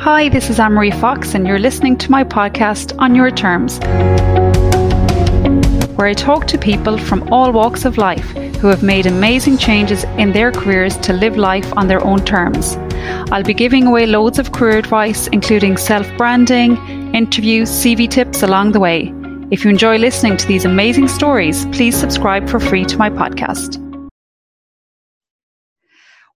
Hi, this is Anne Marie Fox, and you're listening to my podcast On Your Terms, where I talk to people from all walks of life who have made amazing changes in their careers to live life on their own terms. I'll be giving away loads of career advice, including self branding, interviews, CV tips along the way. If you enjoy listening to these amazing stories, please subscribe for free to my podcast.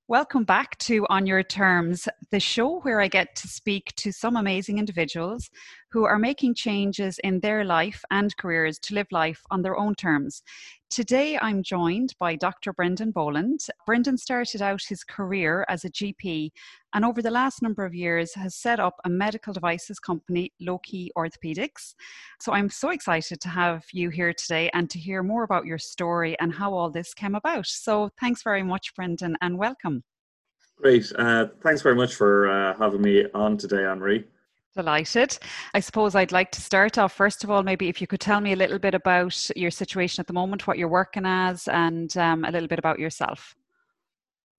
Welcome back to On Your Terms, the show where I get to speak to some amazing individuals who are making changes in their life and careers to live life on their own terms. Today, I'm joined by Dr. Brendan Boland. Brendan started out his career as a GP and over the last number of years has set up a medical devices company, Loci Orthopedics. So I'm so excited to have you here today and to hear more about your story and how all this came about. So thanks very much, Brendan, and welcome. Great. Uh, thanks very much for uh, having me on today, Anne Marie. Delighted. I suppose I'd like to start off, first of all, maybe if you could tell me a little bit about your situation at the moment, what you're working as, and um, a little bit about yourself.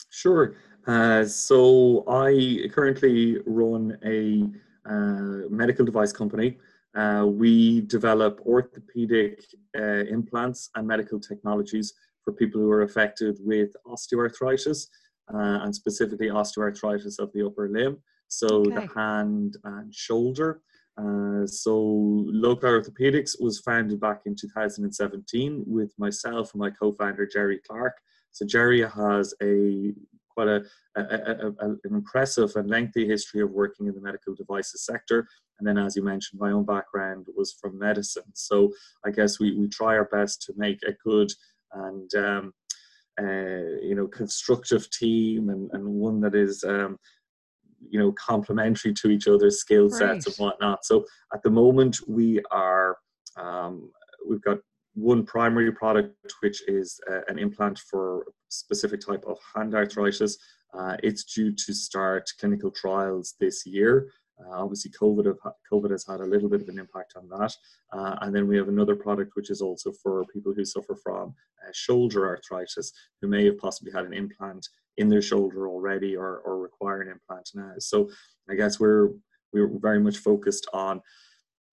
Sure. Uh, so I currently run a uh, medical device company. Uh, we develop orthopedic uh, implants and medical technologies for people who are affected with osteoarthritis uh, and specifically osteoarthritis of the upper limb so okay. the hand and shoulder. Uh, so Loci Orthopedics was founded back in 2017 with myself and my co-founder Gerry Clarke. So Jerry has a quite a, a, a, an impressive and lengthy history of working in the medical devices sector. And then, as you mentioned, my own background was from medicine. So I guess we, we try our best to make a good and um, uh, you know constructive team and, and one that is um, you know complementary to each other's skill sets right. and whatnot. So at the moment we are um, we've got one primary product which is uh, an implant for a specific type of hand arthritis. Uh, it's due to start clinical trials this year uh, obviously, COVID, have, COVID has had a little bit of an impact on that. Uh, and then we have another product which is also for people who suffer from uh, shoulder arthritis, who may have possibly had an implant in their shoulder already or, or require an implant now. So I guess we're we're very much focused on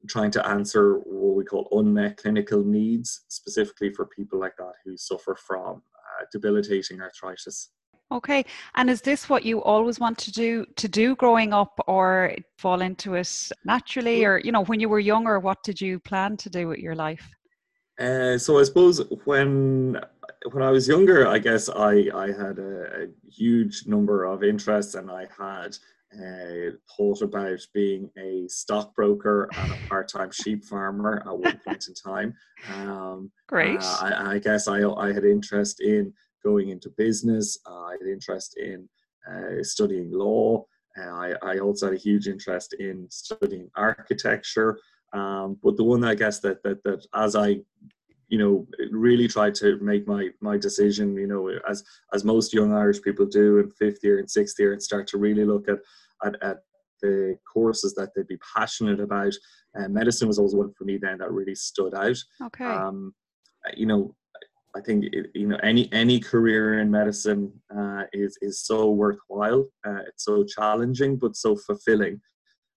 trying to answer what we call unmet clinical needs, specifically for people like that who suffer from uh, debilitating arthritis. Okay. And is this what you always want to do to do growing up or fall into it naturally or you know when you were younger what did you plan to do with your life? Uh, so I suppose when when I was younger, I guess I I had a, a huge number of interests, and I had uh, thought about being a stockbroker and a part-time sheep farmer at one point in time. Um, Great. Uh, I, I, guess I I had interest in going into business. I had interest in uh, studying law. I, I also had a huge interest in studying architecture. Um, but the one I guess that, that that as I you know really tried to make my my decision you know as as most young irish people do in fifth year and sixth year and start to really look at at, at the courses that they'd be passionate about and medicine was always one for me then that really stood out okay um, you know I think it, you know any any career in medicine uh, is is so worthwhile. Uh, it's so challenging, but so fulfilling.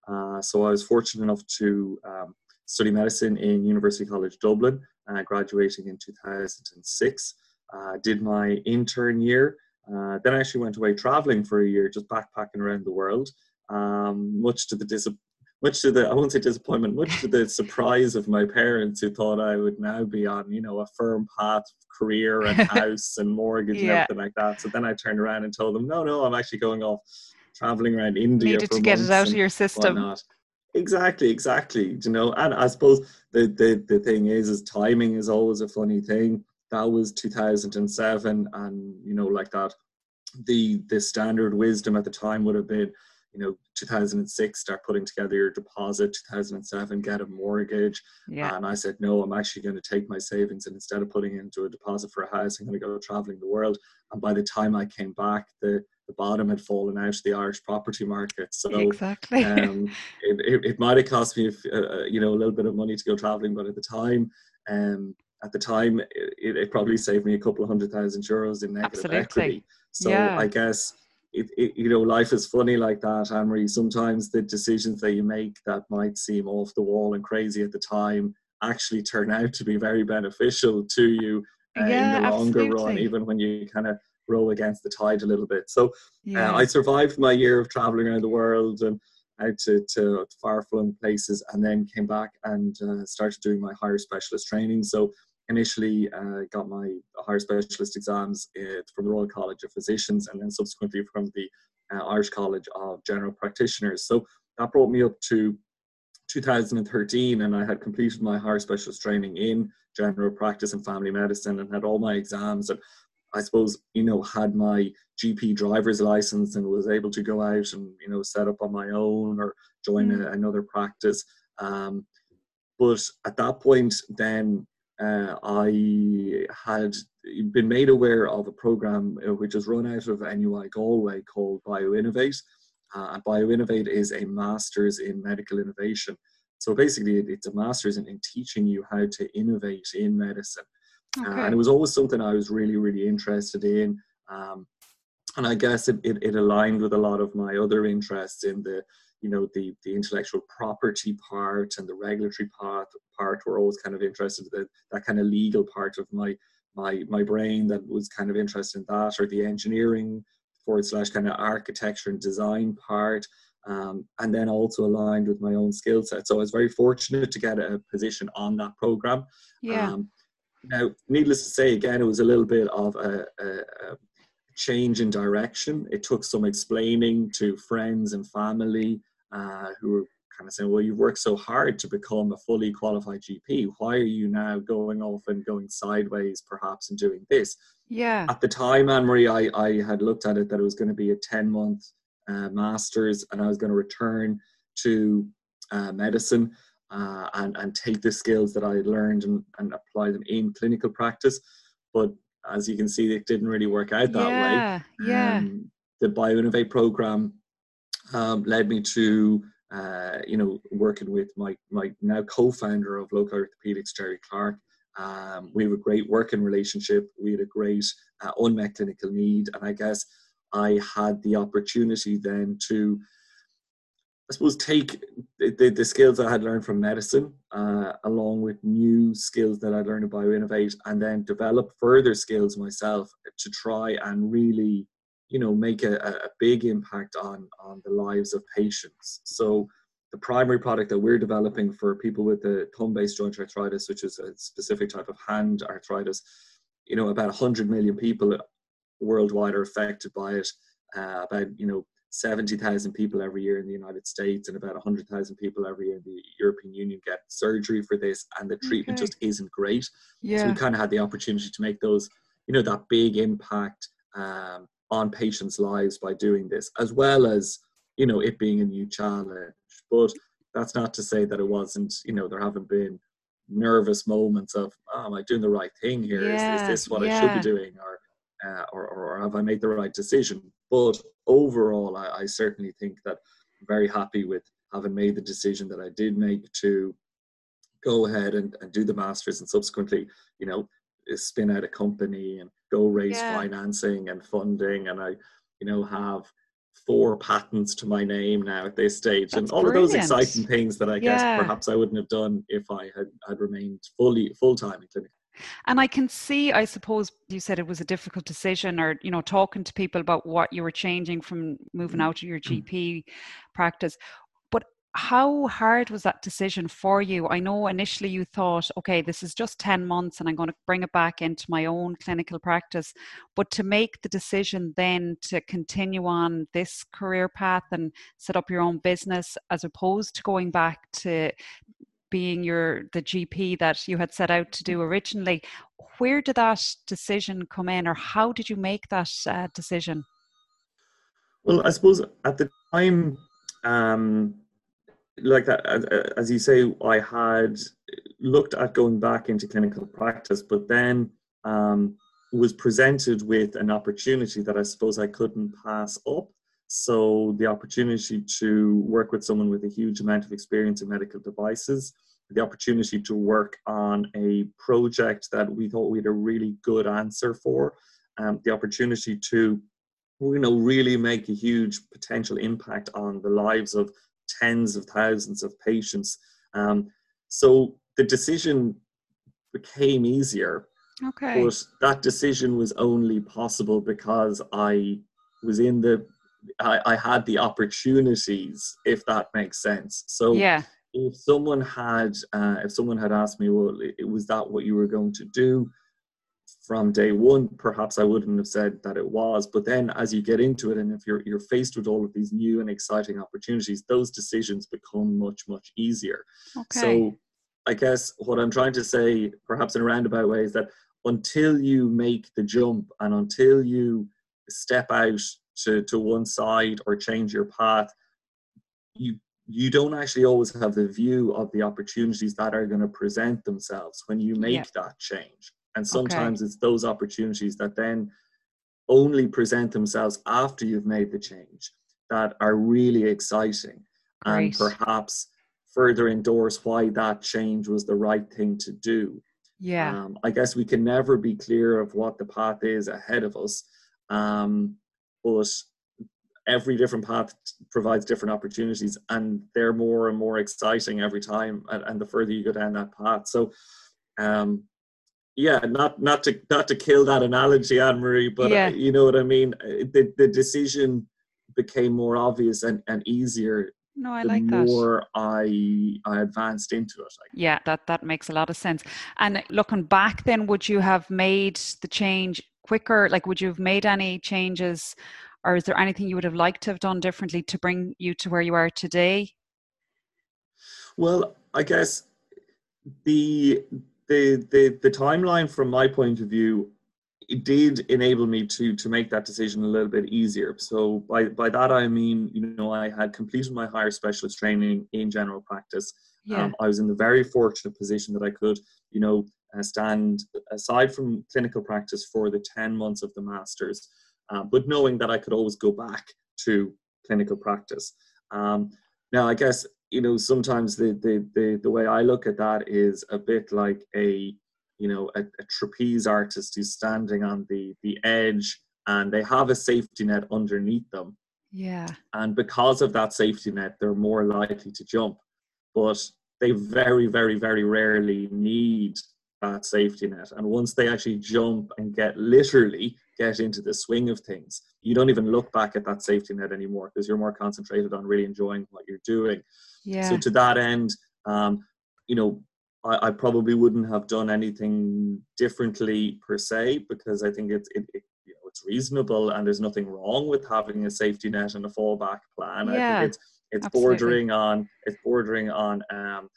Uh, so I was fortunate enough to um, study medicine in University College Dublin, uh, graduating in 2006. Uh, did my intern year. Uh, then I actually went away traveling for a year, just backpacking around the world. Um, much to the dis- much to the I won't say disappointment, much to the surprise of my parents who thought I would now be on, you know, a firm path, career and house and mortgage yeah. and everything like that. So then I turned around and told them, no, no, I'm actually going off traveling around India. Needed to get it out of your system. Whatnot. Exactly, exactly. You know, and I suppose the, the the thing is, is timing is always a funny thing. That was 2007, and you know, like that, the the standard wisdom at the time would have been you know 2006 start putting together your deposit 2007 get a mortgage yeah. and i said no i'm actually going to take my savings and instead of putting into a deposit for a house i'm going to go traveling the world and by the time i came back the the bottom had fallen out of the Irish property market. So exactly, um, it, it, it, might have cost me, uh, uh, you know, a little bit of money to go traveling, but at the time, um, at the time, it, it, probably saved me a couple of hundred thousand euros in negative Absolutely. equity. So yeah. I guess it, it, you know, life is funny like that, Anne-Marie. Sometimes the decisions that you make that might seem off the wall and crazy at the time actually turn out to be very beneficial to you uh, yeah, in the longer absolutely. run, even when you kind of row against the tide a little bit. So yeah. uh, I survived my year of traveling around the world and out to, to far flung places, and then came back and uh, started doing my higher specialist training. So initially uh, got my higher specialist exams uh, from the Royal College of Physicians, and then subsequently from the uh, Irish College of General Practitioners. So that brought me up to 2013 and I had completed my higher specialist training in general practice and family medicine and had all my exams and I suppose, you know, had my GP driver's license and was able to go out and, you know, set up on my own or join mm. a, another practice. Um, but at that point, then uh, I had been made aware of a program uh, which is run out of NUI Galway called BioInnovate. Uh, and BioInnovate is a master's in medical innovation. So basically, it's a master's in, in teaching you how to innovate in medicine. Okay. Uh, and it was always something I was really, really interested in. Um, and I guess it, it, it, aligned with a lot of my other interests in the, you know, the, the intellectual property part and the regulatory part, part were always kind of interested in the, that kind of legal part of my, my, my brain that was kind of interested in that or the engineering forward slash kind of architecture and design part. Um, and then also aligned with my own skill set. So I was very fortunate to get a position on that program. Yeah. Um, now, needless to say, again, it was a little bit of a, a, a, change in direction. It took some explaining to friends and family uh, who were kind of saying, "Well, you've worked so hard to become a fully qualified GP. Why are you now going off and going sideways, perhaps, and doing this?" Yeah. At the time, Anne Marie, I, I had looked at it that it was going to be a 10 month uh, master's and I was going to return to uh, medicine uh, and, and take the skills that I learned and, and apply them in clinical practice. But as you can see, it didn't really work out that yeah, way. Yeah. Um, the BioInnovate program um, led me to uh, you know, working with my, my now co-founder of Loci orthopedics, Gerry Clarke, um, we have a great working relationship. We had a great uh, unmet clinical need, and I guess I had the opportunity then to, I suppose, take the, the, skills I had learned from medicine, uh, along with new skills that I'd learned about Innovate, and then develop further skills myself to try and really, you know, make a, a big impact on on the lives of patients. So the primary product that we're developing for people with the thumb-based joint arthritis, which is a specific type of hand arthritis, you know, about 100 million people worldwide are affected by it. Uh, about you know 70,000 people every year in the United States and about 100,000 people every year in the European Union get surgery for this, and the treatment okay. just isn't great. Yeah. So we kind of had the opportunity to make those, you know, that big impact um, on patients' lives by doing this, as well as you know it being a new challenge but that's not to say that it wasn't, you know, there haven't been nervous moments of, oh, am I doing the right thing here? Yeah, is, is this what yeah. I should be doing? Or, uh, or, or, have I made the right decision? But overall, I, I certainly think that I'm very happy with having made the decision that I did make to go ahead and, and do the masters and subsequently, you know, spin out a company and go raise yeah. financing and funding. And I, you know, have four patents to my name now at this stage That's and all brilliant. of those exciting things that I guess perhaps I wouldn't have done if I had, had remained fully full time in clinic. And I can see, I suppose you said it was a difficult decision or, you know, talking to people about what you were changing from moving mm-hmm. out of your GP practice But how hard was that decision for you? I know initially you thought, okay, this is just 10 months and I'm going to bring it back into my own clinical practice. But to make the decision then to continue on this career path and set up your own business as opposed to going back to being your the GP that you had set out to do originally, where did that decision come in or how did you make that uh, decision? Well, I suppose at the time, um, like that, as you say, I had looked at going back into clinical practice, but then um, was presented with an opportunity that I suppose I couldn't pass up. So the opportunity to work with someone with a huge amount of experience in medical devices, the opportunity to work on a project that we thought we had a really good answer for, um, the opportunity to you know really make a huge potential impact on the lives of tens of thousands of patients. Um, so the decision became easier. Okay. But that decision was only possible because I was in the I, I had the opportunities, if that makes sense. So yeah. if someone had uh, if someone had asked me, well, it, was that what you were going to do from day one? Perhaps I wouldn't have said that it was. But then as you get into it, and if you're you're faced with all of these new and exciting opportunities, those decisions become much much easier. Okay. So I guess what I'm trying to say, perhaps in a roundabout way, is that until you make the jump and until you step out to, to one side or change your path, you you don't actually always have the view of the opportunities that are going to present themselves when you make yeah. that change. And sometimes okay. it's those opportunities that then only present themselves after you've made the change that are really exciting Great. and perhaps further endorse why that change was the right thing to do. Yeah. Um, I guess we can never be clear of what the path is ahead of us. Um, but every different path provides different opportunities and they're more and more exciting every time and, and the further you go down that path so um yeah not not to not to kill that analogy anne marie but yeah. you know what i mean the, the decision became more obvious and, and easier no, I like that. more I I advanced into it. Yeah, that that makes a lot of sense. And looking back, then would you have made the change quicker? Like, would you have made any changes, or is there anything you would have liked to have done differently to bring you to where you are today? Well, I guess the the the the timeline from my point of view it did enable me to to make that decision a little bit easier. So by by that I mean, you know, I had completed my higher specialist training in general practice. Yeah. Um, I was in the very fortunate position that I could, you know, stand aside from clinical practice for the 10 months of the masters, uh, but knowing that I could always go back to clinical practice. Um, now, I guess you know sometimes the, the the the way I look at that is a bit like a you know a, a trapeze artist who's standing on the the edge and they have a safety net underneath them. Yeah. And because of that safety net, they're more likely to jump. But they very, very, very rarely need that safety net. And once they actually jump and get literally get into the swing of things, you don't even look back at that safety net anymore because you're more concentrated on really enjoying what you're doing. Yeah. So to that end, um, you know, I, I, probably wouldn't have done anything differently per se because I think it's it, it, you know it's reasonable and there's nothing wrong with having a safety net and a fallback plan. Yeah, I think it's it's absolutely. bordering on it's bordering on um,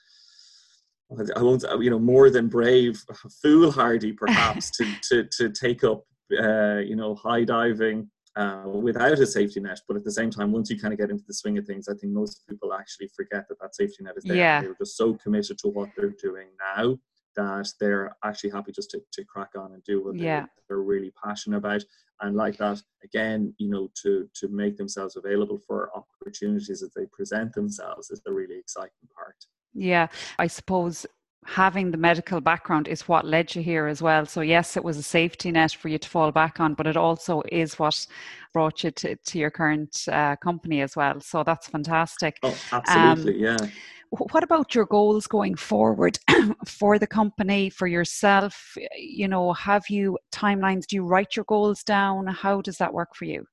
I won't, you know, more than brave, foolhardy perhaps to, to, to take up, uh, you know, high diving uh, without a safety net. But at the same time, once you kind of get into the swing of things, I think most people actually forget that that safety net is there. Yeah. They're just so committed to what they're doing now that they're actually happy just to, to crack on and do what yeah. they're, they're really passionate about. And like that, again, you know, to, to make themselves available for opportunities as they present themselves is the really exciting part. Yeah, I suppose having the medical background is what led you here as well. So yes, it was a safety net for you to fall back on, but it also is what brought you to, to your current uh, company as well. So that's fantastic. Oh, absolutely, um, yeah. What about your goals going forward for the company, for yourself? You know, have you timelines? Do you write your goals down? How does that work for you?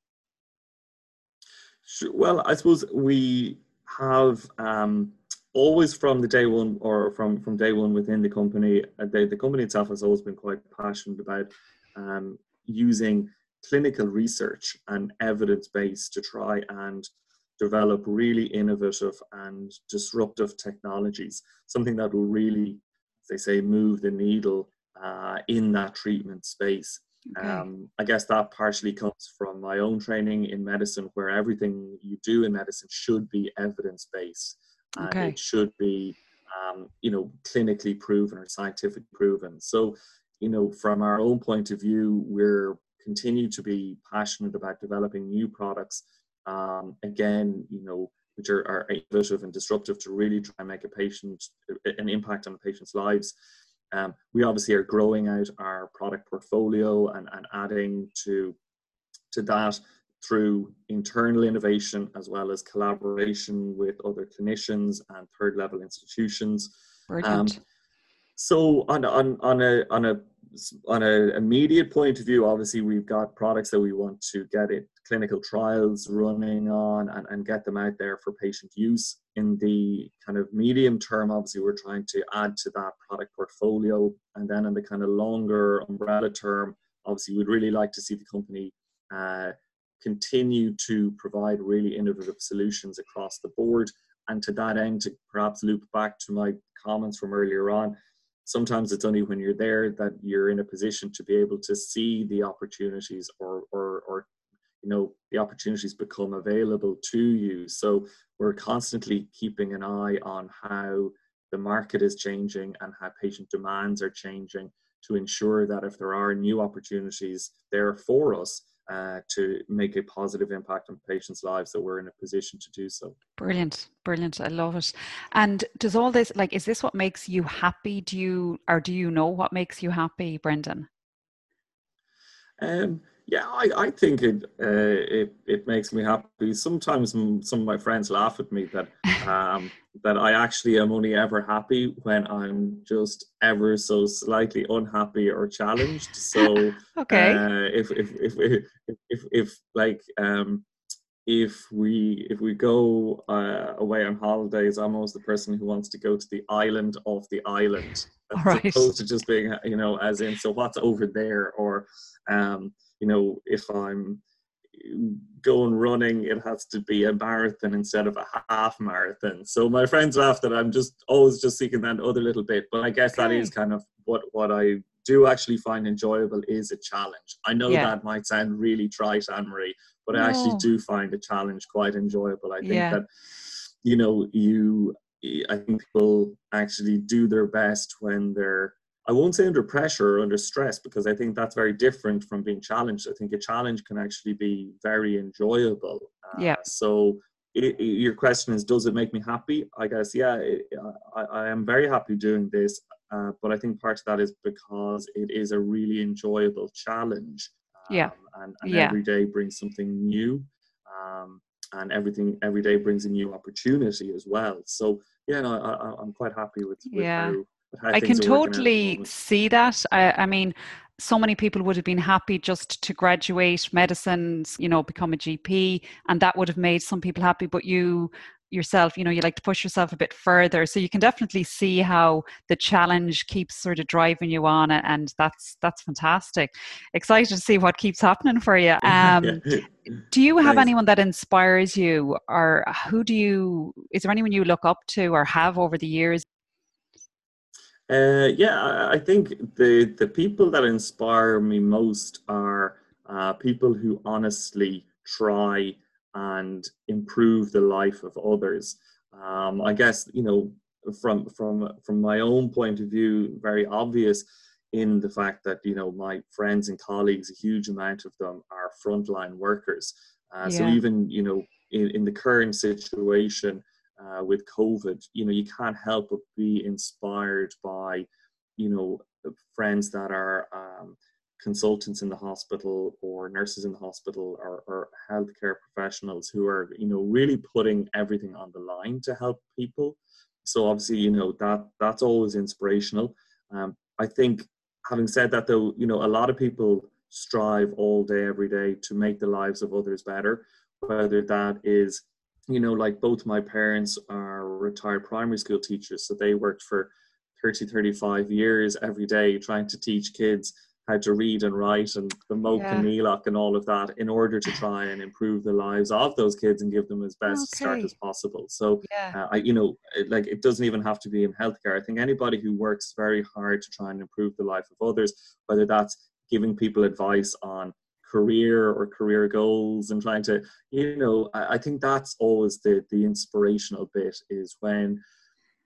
Sure. Well, I suppose we have um, always from the day one or from from day one within the company uh, the, the company itself has always been quite passionate about um, using clinical research and evidence base to try and develop really innovative and disruptive technologies something that will really as they say move the needle uh, in that treatment space okay. um, i guess that partially comes from my own training in medicine where everything you do in medicine should be evidence based okay. it should be um, you know clinically proven or scientifically proven. So you know from our own point of view we're continue to be passionate about developing new products um, again you know which are, are innovative and disruptive to really try and make a patient an impact on the patient's lives. Um, we obviously are growing out our product portfolio and, and adding to to that through internal innovation as well as collaboration with other clinicians and third level institutions. Brilliant. Um, so on, on, on a on a on an immediate point of view, obviously we've got products that we want to get it clinical trials running on and, and get them out there for patient use. In the kind of medium term, obviously we're trying to add to that product portfolio. And then in the kind of longer umbrella term, obviously we'd really like to see the company uh, continue to provide really innovative solutions across the board. And to that end, to perhaps loop back to my comments from earlier on, sometimes it's only when you're there that you're in a position to be able to see the opportunities or or, or you know the opportunities become available to you so we're constantly keeping an eye on how the market is changing and how patient demands are changing to ensure that if there are new opportunities there for us uh, to make a positive impact on patients' lives that we're in a position to do so. Brilliant, brilliant. I love it. And does all this like is this what makes you happy? Do you or do you know what makes you happy, Brendan? Um, yeah, I, I think it, uh, it it makes me happy. Sometimes some of my friends laugh at me that um, that I actually am only ever happy when I'm just ever so slightly unhappy or challenged. So okay, uh, if, if, if if if if like um, if we if we go uh, away on holidays, I'm always the person who wants to go to the island of the island, as right. opposed to just being you know as in so what's over there or um, you know, if I'm going running, it has to be a marathon instead of a half marathon. So my friends laugh that I'm just always just seeking that other little bit. But I guess okay. that is kind of what what I do actually find enjoyable is a challenge. I know yeah. that might sound really trite, Anne Marie, but no. I actually do find a challenge quite enjoyable. I think yeah. that you know you I think people actually do their best when they're I won't say under pressure or under stress because I think that's very different from being challenged. I think a challenge can actually be very enjoyable. Uh, yeah. So it, it, your question is, does it make me happy? I guess yeah. It, I, I, am very happy doing this, uh, but I think part of that is because it is a really enjoyable challenge. Um, yeah. And, and yeah. every day brings something new. Um, and everything every day brings a new opportunity as well. So yeah, no, I, am quite happy with, with yeah. how I can totally see that. I, I, mean, so many people would have been happy just to graduate medicine, you know, become a GP, and that would have made some people happy. But you yourself, you know, you like to push yourself a bit further. So you can definitely see how the challenge keeps sort of driving you on, and that's that's fantastic. Excited to see what keeps happening for you. Um, do you have anyone that inspires you, or who do you? Is there anyone you look up to or have over the years? Uh, yeah, I think the the people that inspire me most are uh, people who honestly try and improve the life of others. Um, I guess you know from from from my own point of view, very obvious in the fact that you know my friends and colleagues, a huge amount of them are frontline workers. Uh, yeah. So even you know in, in the current situation uh, with COVID, you know, you can't help but be inspired by, you know, friends that are um, consultants in the hospital or nurses in the hospital or, or healthcare professionals who are, you know, really putting everything on the line to help people. So obviously, you know, that that's always inspirational. Um, I think, having said that, though, you know, a lot of people strive all day, every day to make the lives of others better, whether that is you know, like both my parents are retired primary school teachers, so they worked for 30, 35 years every day trying to teach kids how to read and write and the Mocha yeah. and all of that in order to try and improve the lives of those kids and give them as best okay. start as possible. So, yeah. uh, I, you know, it, like it doesn't even have to be in healthcare. I think anybody who works very hard to try and improve the life of others, whether that's giving people advice on career or career goals and trying to you know I, I, think that's always the the inspirational bit is when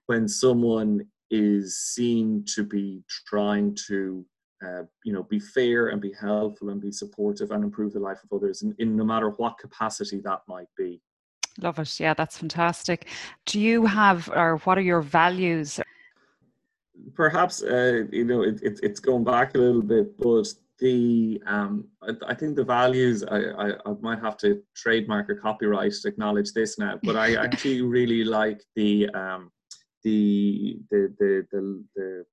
when someone is seen to be trying to uh, you know be fair and be helpful and be supportive and improve the life of others in, in no matter what capacity that might be. Love it. Yeah that's fantastic. Do you have or what are your values? Perhaps uh, you know it, it, it's going back a little bit but the um, I, I, think the values I, I, I, might have to trademark or copyright to acknowledge this now, but I actually really like the um, the the the the, the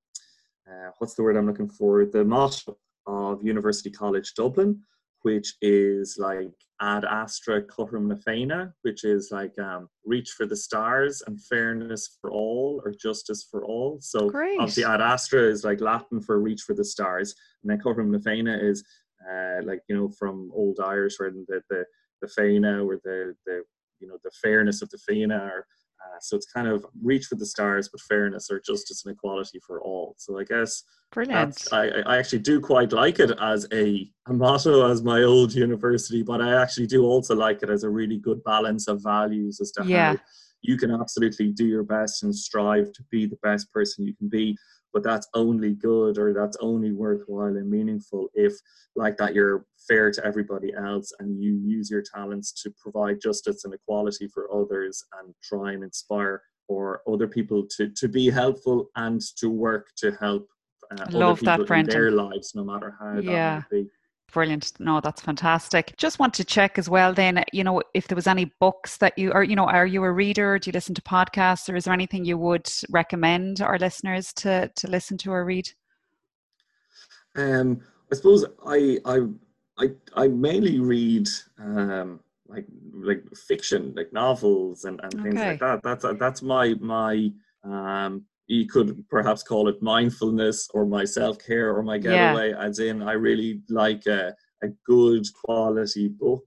uh, what's the word I'm looking for? The motto of University College Dublin, which is like ad astra cothrom na Féinne, which is like um, reach for the stars and fairness for all or justice for all. So Great. obviously ad astra is like Latin for reach for the stars, and then cothrom na Féinne is uh, like you know from old Irish where the the the Féinne or the the you know the fairness of the Féinne or uh, so it's kind of reach for the stars, but fairness or justice and equality for all. So I guess brilliant. I, I actually do quite like it as a, a motto as my old university, but I actually do also like it as a really good balance of values as to yeah. how you can absolutely do your best and strive to be the best person you can be but that's only good or that's only worthwhile and meaningful if like that you're fair to everybody else and you use your talents to provide justice and equality for others and try and inspire or other people to, to be helpful and to work to help uh, other people in their lives no matter how yeah. that might be. Brilliant. No, that's fantastic. Just want to check as well then, you know, if there was any books that you are, you know, are you a reader? Do you listen to podcasts or is there anything you would recommend our listeners to to listen to or read? Um I suppose I I I I mainly read um like like fiction, like novels and, and things Okay. like that. That's that's my my um you could perhaps call it mindfulness or my self-care or my Yeah. getaway as in i really like a, a good quality book.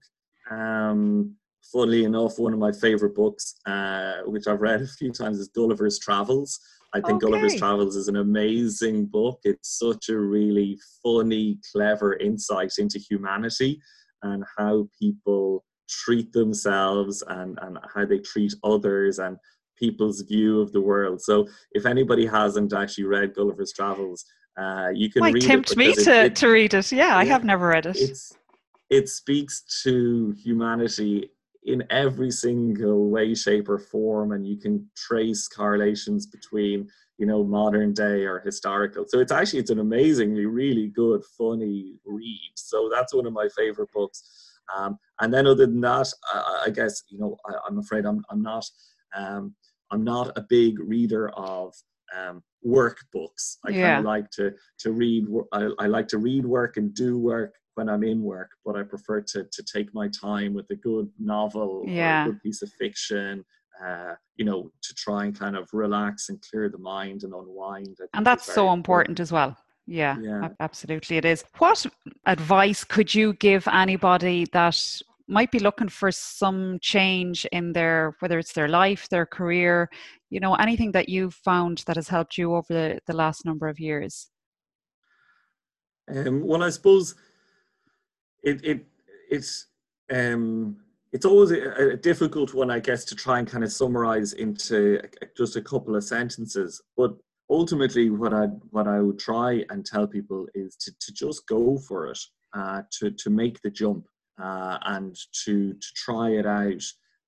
Um funnily enough one of my favorite books uh which i've read a few times is gulliver's travels. I think gulliver's travels is an amazing book. It's such a really funny clever insight into humanity and how people treat themselves and and how they treat others and people's view of the world. So if anybody hasn't actually read Gulliver's Travels, uh, you can Might read tempt it me to, it, it, to read it. Yeah, I have never read it. it speaks to humanity in every single way, shape, or form, and you can trace correlations between you know modern day or historical. So it's actually it's an amazingly really good, funny read. So that's one of my favorite books. Um, and then other than that, I, I guess you know I, I'm afraid I'm I'm not. Um, I'm not a big reader of um, workbooks. I Yeah. kind of like to to read. I, I like to read work and do work when I'm in work, but I prefer to to take my time with a good novel Yeah. or a good piece of fiction. Uh, you know, to try and kind of relax and clear the mind and unwind. And that's so important as well. Yeah, Yeah. absolutely it is. What advice could you give anybody that might be looking for some change in their whether it's their life, their career, you know, anything that you've found that has helped you over the, the last number of years? Um, well, I suppose it it it's um, it's always a, a difficult one, I guess, to try and kind of summarize into just a couple of sentences. But ultimately, what I what I would try and tell people is to, to just go for it, uh, to to make the jump, uh, and to to try it out.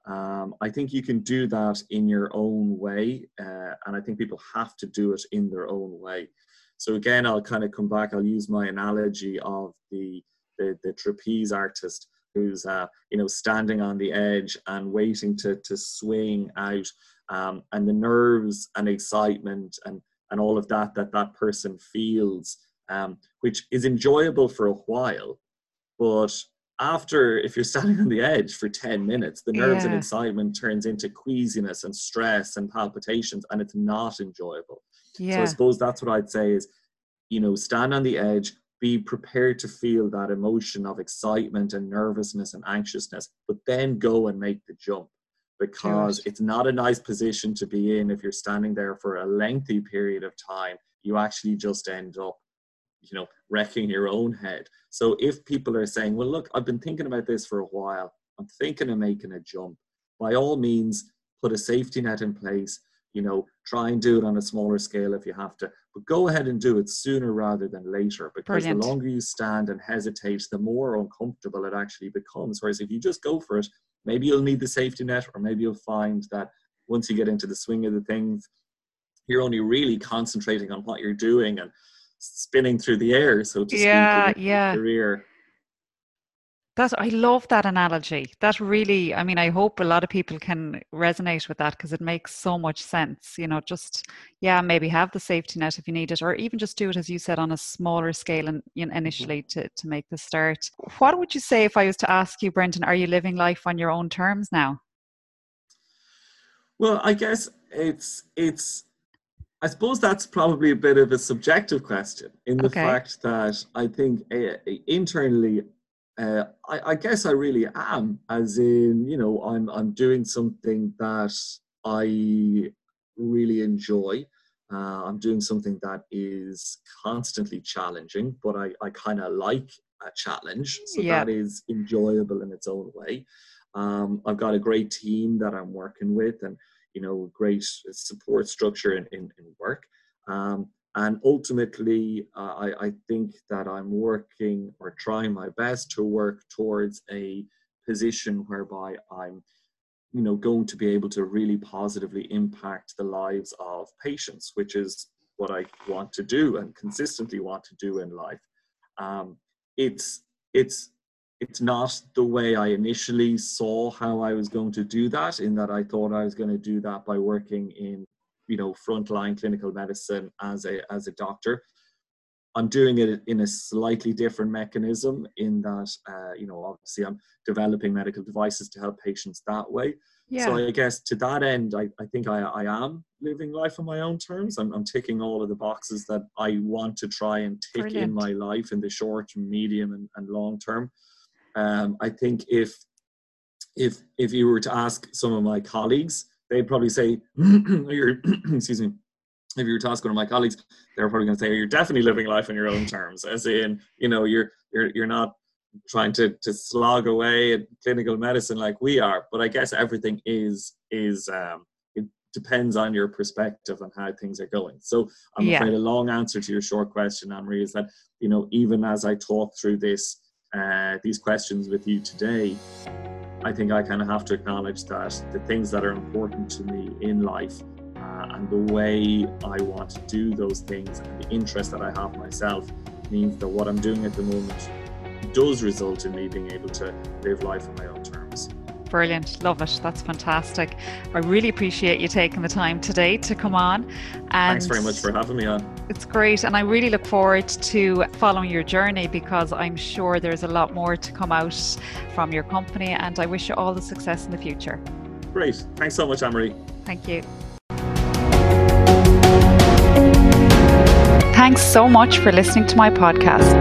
Um, I think you can do that in your own way, uh, and I think people have to do it in their own way. So again, I'll kind of come back. I'll use my analogy of the the, the trapeze artist who's uh, you know standing on the edge and waiting to to swing out, um, and the nerves and excitement and and all of that that that person feels, um, which is enjoyable for a while, but after if you're standing on the edge for 10 minutes the nerves and excitement turns into queasiness and stress and palpitations and it's not enjoyable so I suppose that's what I'd say is, you know, stand on the edge, be prepared to feel that emotion of excitement and nervousness and anxiousness, but then go and make the jump because it. it's not a nice position to be in if you're standing there for a lengthy period of time. You actually just end up, you know, wrecking your own head. So if people are saying, well, look, I've been thinking about this for a while, I'm thinking of making a jump, by all means, put a safety net in place you know try and do it on a smaller scale if you have to but go ahead and do it sooner rather than later because Brilliant. the longer you stand and hesitate the more uncomfortable it actually becomes whereas if you just go for it maybe you'll need the safety net or maybe you'll find that once you get into the swing of the things you're only really concentrating on what you're doing and spinning through the air, so to yeah, speak. Yeah, Career. That's I love that analogy. That really, I mean, I hope a lot of people can resonate with that because it makes so much sense. You know, just yeah, maybe have the safety net if you need it, or even just do it as you said on a smaller scale and you know, initially to to make the start. What would you say if I was to ask you, Brendan? Are you living life on your own terms now? Well, I guess it's it's I suppose that's probably a bit of a subjective question in the Okay. fact that I think uh, internally, uh, I, I guess I really am, as in, you know, I'm I'm doing something that I really enjoy. Uh, I'm doing something that is constantly challenging, but I, I kind of like a challenge, so Yeah. that is enjoyable in its own way. Um, I've got a great team that I'm working with, and you know, great support structure in, in, in work. Um, and ultimately, uh, I, I think that I'm working or trying my best to work towards a position whereby I'm, you know, going to be able to really positively impact the lives of patients, which is what I want to do and consistently want to do in life. Um, it's it's it's not the way I initially saw how I was going to do that, in that I thought I was going to do that by working in, you know, frontline clinical medicine as a as a doctor. I'm doing it in a slightly different mechanism in that, uh, you know, obviously I'm developing medical devices to help patients that way. Yeah, So I guess to that end, I, I think I, I am living life on my own terms. I'm, I'm ticking all of the boxes that I want to try and tick Brilliant. in my life in the short, medium, and, and long term. Um, I think if if if you were to ask some of my colleagues, they'd probably say, you're, excuse me, if you were to ask one of my colleagues, they're probably going to say you're definitely living life on your own terms, as in, you know, you're you're you're not trying to to slog away at clinical medicine like we are. But I guess everything is is um, it depends on your perspective on how things are going. So I'm Yeah. afraid a long answer to your short question, Anne-Marie, is that you know even as I talk through this uh, these questions with you today, I think I kind of have to acknowledge that the things that are important to me in life uh, and the way I want to do those things and the interest that I have myself means that what I'm doing at the moment does result in me being able to live life on my own terms. brilliant. Love it. That's fantastic. I really appreciate you taking the time today to come on. And Thanks very much for having me on. It's great, and I really look forward to following your journey because I'm sure there's a lot more to come out from your company, and I wish you all the success in the future. Great. Thanks so much, Anne-Marie. Thank you. Thanks so much for listening to my podcast.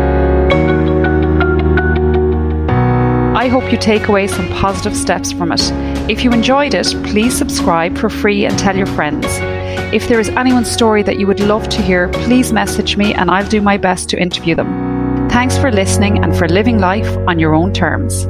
I hope you take away some positive steps from it. If you enjoyed it, please subscribe for free and tell your friends. If there is anyone's story that you would love to hear, please message me and I'll do my best to interview them. Thanks for listening and for living life on your own terms.